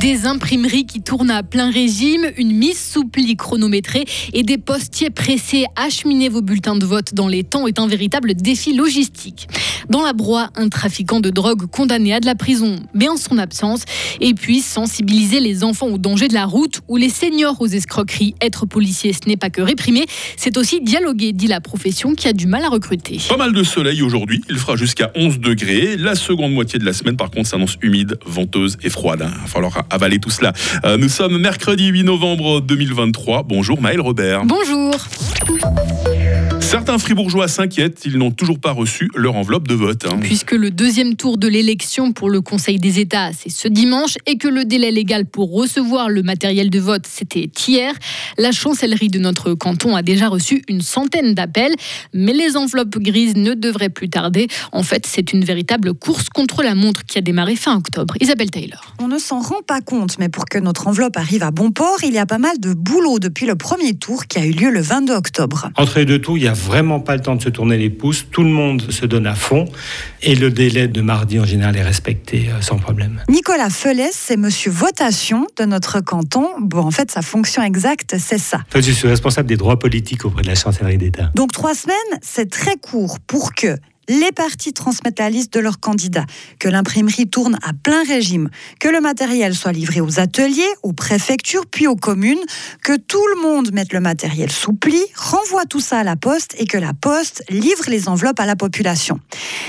Des imprimeries qui tournent à plein régime, une mise sous pli chronométrée et des postiers pressés. Acheminer vos bulletins de vote dans les temps est un véritable défi logistique. Dans la broie, un trafiquant de drogue condamné à de la prison, mais en son absence. Et puis sensibiliser les enfants au danger de la route ou les seniors aux escroqueries. Être policier, ce n'est pas que réprimer, c'est aussi dialoguer, dit la profession qui a du mal à recruter. Pas mal de soleil aujourd'hui, il fera jusqu'à 11 degrés. La seconde moitié de la semaine, par contre, s'annonce humide, venteuse et froide. Il va avaler tout cela. Euh, nous sommes mercredi 8 novembre 2023. Bonjour Maël Robert. Bonjour. Certains fribourgeois s'inquiètent, ils n'ont toujours pas reçu leur enveloppe de vote. Hein. Puisque le deuxième tour de l'élection pour le Conseil des États, c'est ce dimanche, et que le délai légal pour recevoir le matériel de vote, c'était hier, la chancellerie de notre canton a déjà reçu une centaine d'appels, mais les enveloppes grises ne devraient plus tarder. En fait, c'est une véritable course contre la montre qui a démarré fin octobre. Isabelle Taylor. On ne s'en rend pas compte, mais pour que notre enveloppe arrive à bon port, il y a pas mal de boulot depuis le premier tour qui a eu lieu le 22 octobre. Entre les deux tours, il y a vraiment pas le temps de se tourner les pouces. Tout le monde se donne à fond et le délai de mardi en général est respecté euh, sans problème. Nicolas Felès, c'est monsieur votation de notre canton. Bon, en fait, sa fonction exacte, c'est ça. je suis responsable des droits politiques auprès de la chancellerie d'État. Donc trois semaines, c'est très court pour que les partis transmettent la liste de leurs candidats, que l'imprimerie tourne à plein régime, que le matériel soit livré aux ateliers, aux préfectures, puis aux communes, que tout le monde mette le matériel sous pli, renvoie tout ça à la poste et que la poste livre les enveloppes à la population.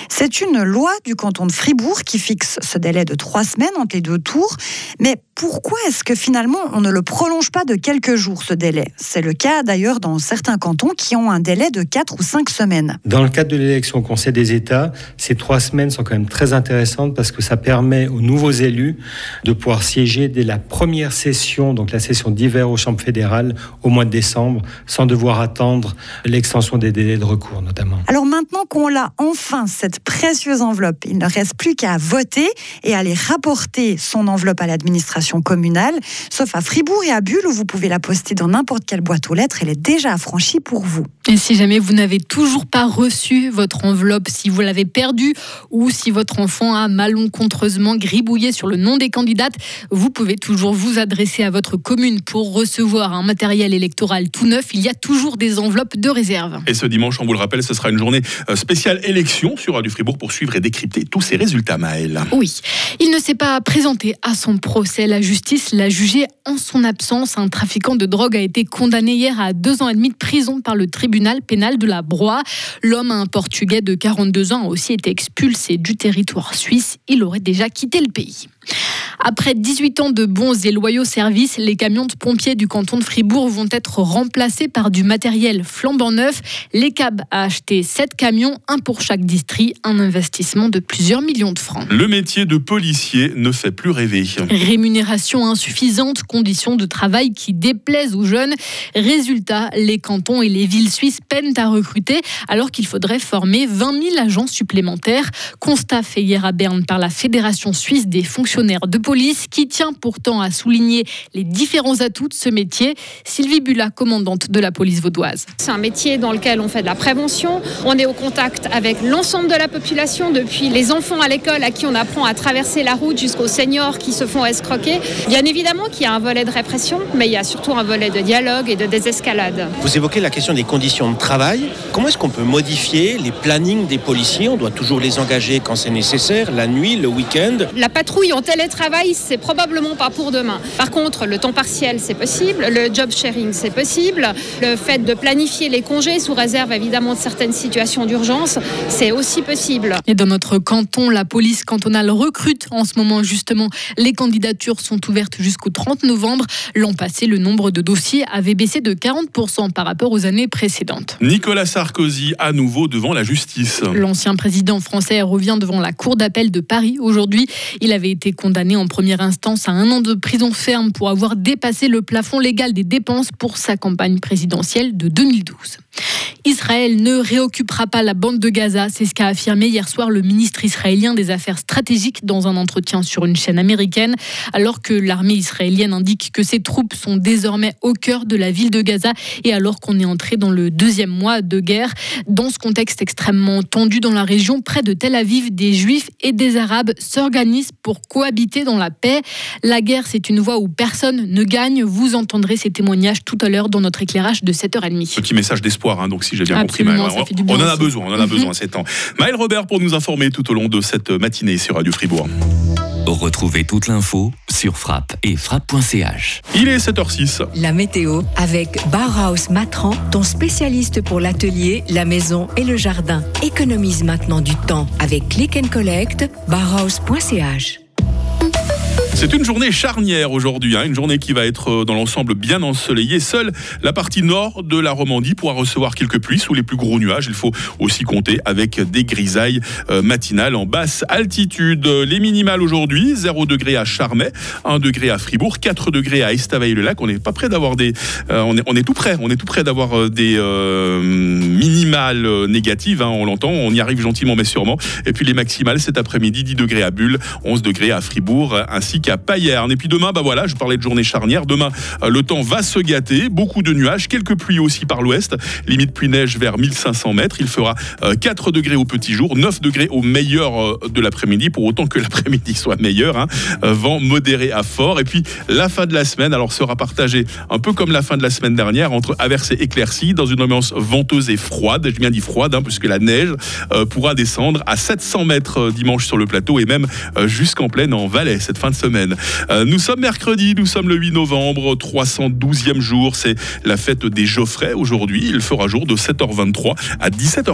C'est une loi du canton de Fribourg qui fixe ce délai de trois semaines entre les deux tours, mais pourquoi est-ce que finalement on ne le prolonge pas de quelques jours ce délai? C'est le cas d'ailleurs dans certains cantons qui ont un délai de quatre ou cinq semaines. Dans le cadre de l'élection au Conseil des États, ces trois semaines sont quand même très intéressantes parce que ça permet aux nouveaux élus de pouvoir siéger dès la première session, donc la session d'hiver aux chambres fédérales au mois de décembre, sans devoir attendre l'extension des délais de recours notamment. Alors maintenant qu'on a enfin cette précieuse enveloppe, il ne reste plus qu'à voter et à aller rapporter son enveloppe à l'administration communale, sauf à Fribourg et à Bulle où vous pouvez la poster dans n'importe quelle boîte aux lettres, elle est déjà affranchie pour vous. Et si jamais vous n'avez toujours pas reçu votre enveloppe, si vous l'avez perdu ou si votre enfant a malencontreusement gribouillé sur le nom des candidates, vous pouvez toujours vous adresser à votre commune pour recevoir un matériel électoral tout neuf. Il y a toujours des enveloppes de réserve. Et ce dimanche, on vous le rappelle, ce sera une journée euh, spéciale élection sur Radio Fribourg pour suivre et décrypter tous ces résultats, Maël. Oui, il ne s'est pas présenté à son procès. La justice l'a jugé en son absence. Un trafiquant de drogue a été condamné hier à deux ans et demi de prison par le tribunal pénal de la Broye. L'homme, un Portugais de 42 ans, a aussi été expulsé du territoire suisse. Il aurait déjà quitté le pays. Après 18 ans de bons et loyaux services, les camions de pompiers du canton de Fribourg vont être remplacés par du matériel flambant neuf. L'ECAB a acheté 7 camions, un pour chaque district, un investissement de plusieurs millions de francs. Le métier de policier ne fait plus rêver. Rémunération insuffisante, conditions de travail qui déplaisent aux jeunes. Résultat, les cantons et les villes suisses peinent à recruter alors qu'il faudrait former 20 000 agents supplémentaires. Constat fait hier à Berne par la Fédération suisse des fonctionnaires de police qui tient pourtant à souligner les différents atouts de ce métier. Sylvie Bula, commandante de la police vaudoise. C'est un métier dans lequel on fait de la prévention, on est au contact avec l'ensemble de la population, depuis les enfants à l'école à qui on apprend à traverser la route jusqu'aux seniors qui se font escroquer. Bien évidemment qu'il y a un volet de répression, mais il y a surtout un volet de dialogue et de désescalade. Vous évoquez la question des conditions de travail. Comment est-ce qu'on peut modifier les plannings des policiers? On doit toujours les engager quand c'est nécessaire, la nuit, le week-end. La patrouille en télétravail, c'est probablement pas pour demain. Par contre, le temps partiel, c'est possible. Le job sharing, c'est possible. Le fait de planifier les congés sous réserve évidemment de certaines situations d'urgence, c'est aussi possible. Et dans notre canton, la police cantonale recrute en ce moment justement. Les candidatures sont ouvertes jusqu'au 30 novembre. L'an passé, le nombre de dossiers avait baissé de 40% par rapport aux années précédentes. Nicolas Sarkozy à nouveau devant la justice. L'ancien président français revient devant la Cour d'appel de Paris aujourd'hui. Il avait été condamné en première instance à un an de prison ferme pour avoir dépassé le plafond légal des dépenses pour sa campagne présidentielle de 2012. Israël ne réoccupera pas la bande de Gaza, c'est ce qu'a affirmé hier soir le ministre israélien des Affaires stratégiques dans un entretien sur une chaîne américaine, alors que l'armée israélienne indique que ses troupes sont désormais au cœur de la ville de Gaza et alors qu'on est entré dans le deuxième mois de guerre. Dans ce contexte extrêmement tendu dans la région, près de Tel Aviv, des Juifs et des Arabes s'organisent pour cohabiter dans la paix. La guerre, c'est une voie où personne ne gagne. Vous entendrez ces témoignages tout à l'heure dans notre éclairage de 7h30. Petit message d'espoir, hein, donc si j'ai bien Absolument, compris, on en a aussi. besoin, on en a besoin ces temps. Maël Robert pour nous informer tout au long de cette matinée sur Radio Fribourg. Retrouvez toute l'info sur frappe et frappe.ch. Il est 7h06. La météo avec Bauhaus Matran, ton spécialiste pour l'atelier, la maison et le jardin. Économise maintenant du temps avec Click and Collect, bauhaus.ch. C'est une journée charnière aujourd'hui, hein, une journée qui va être euh, dans l'ensemble bien ensoleillée. Seule la partie nord de la Romandie pourra recevoir quelques pluies sous les plus gros nuages. Il faut aussi compter avec des grisailles euh, matinales en basse altitude. Les minimales aujourd'hui, 0 degré à Charmey, 1 degré à Fribourg, 4 degrés à Estavayer-le-Lac. On n'est pas près d'avoir des... euh, on, est, tout près, on est tout d'avoir des minimales négatives, hein, on l'entend, on y arrive gentiment mais sûrement. Et puis les maximales cet après-midi, 10 degrés à Bulle, 11 degrés à Fribourg, ainsi qu'à Payerne. Et puis demain, bah voilà, je parlais de journée charnière. Demain, euh, le temps va se gâter, beaucoup de nuages, quelques pluies aussi par l'ouest, limite pluie-neige vers 1500 mètres. Il fera euh, 4 degrés au petit jour, 9 degrés au meilleur euh, de l'après-midi, pour autant que l'après-midi soit meilleur. hein. Euh, vent modéré à fort. Et puis la fin de la semaine, alors sera partagée un peu comme la fin de la semaine dernière entre averses et éclaircies dans une ambiance venteuse et froide. J'ai bien dit froide, hein, puisque la neige euh, pourra descendre à 700 mètres euh, dimanche sur le plateau et même euh, jusqu'en plaine en Valais cette fin de Euh, nous sommes mercredi, nous sommes le 8 novembre, 312e jour. C'est la fête des Geoffrey aujourd'hui. Il fera jour de 7h23 à 17h.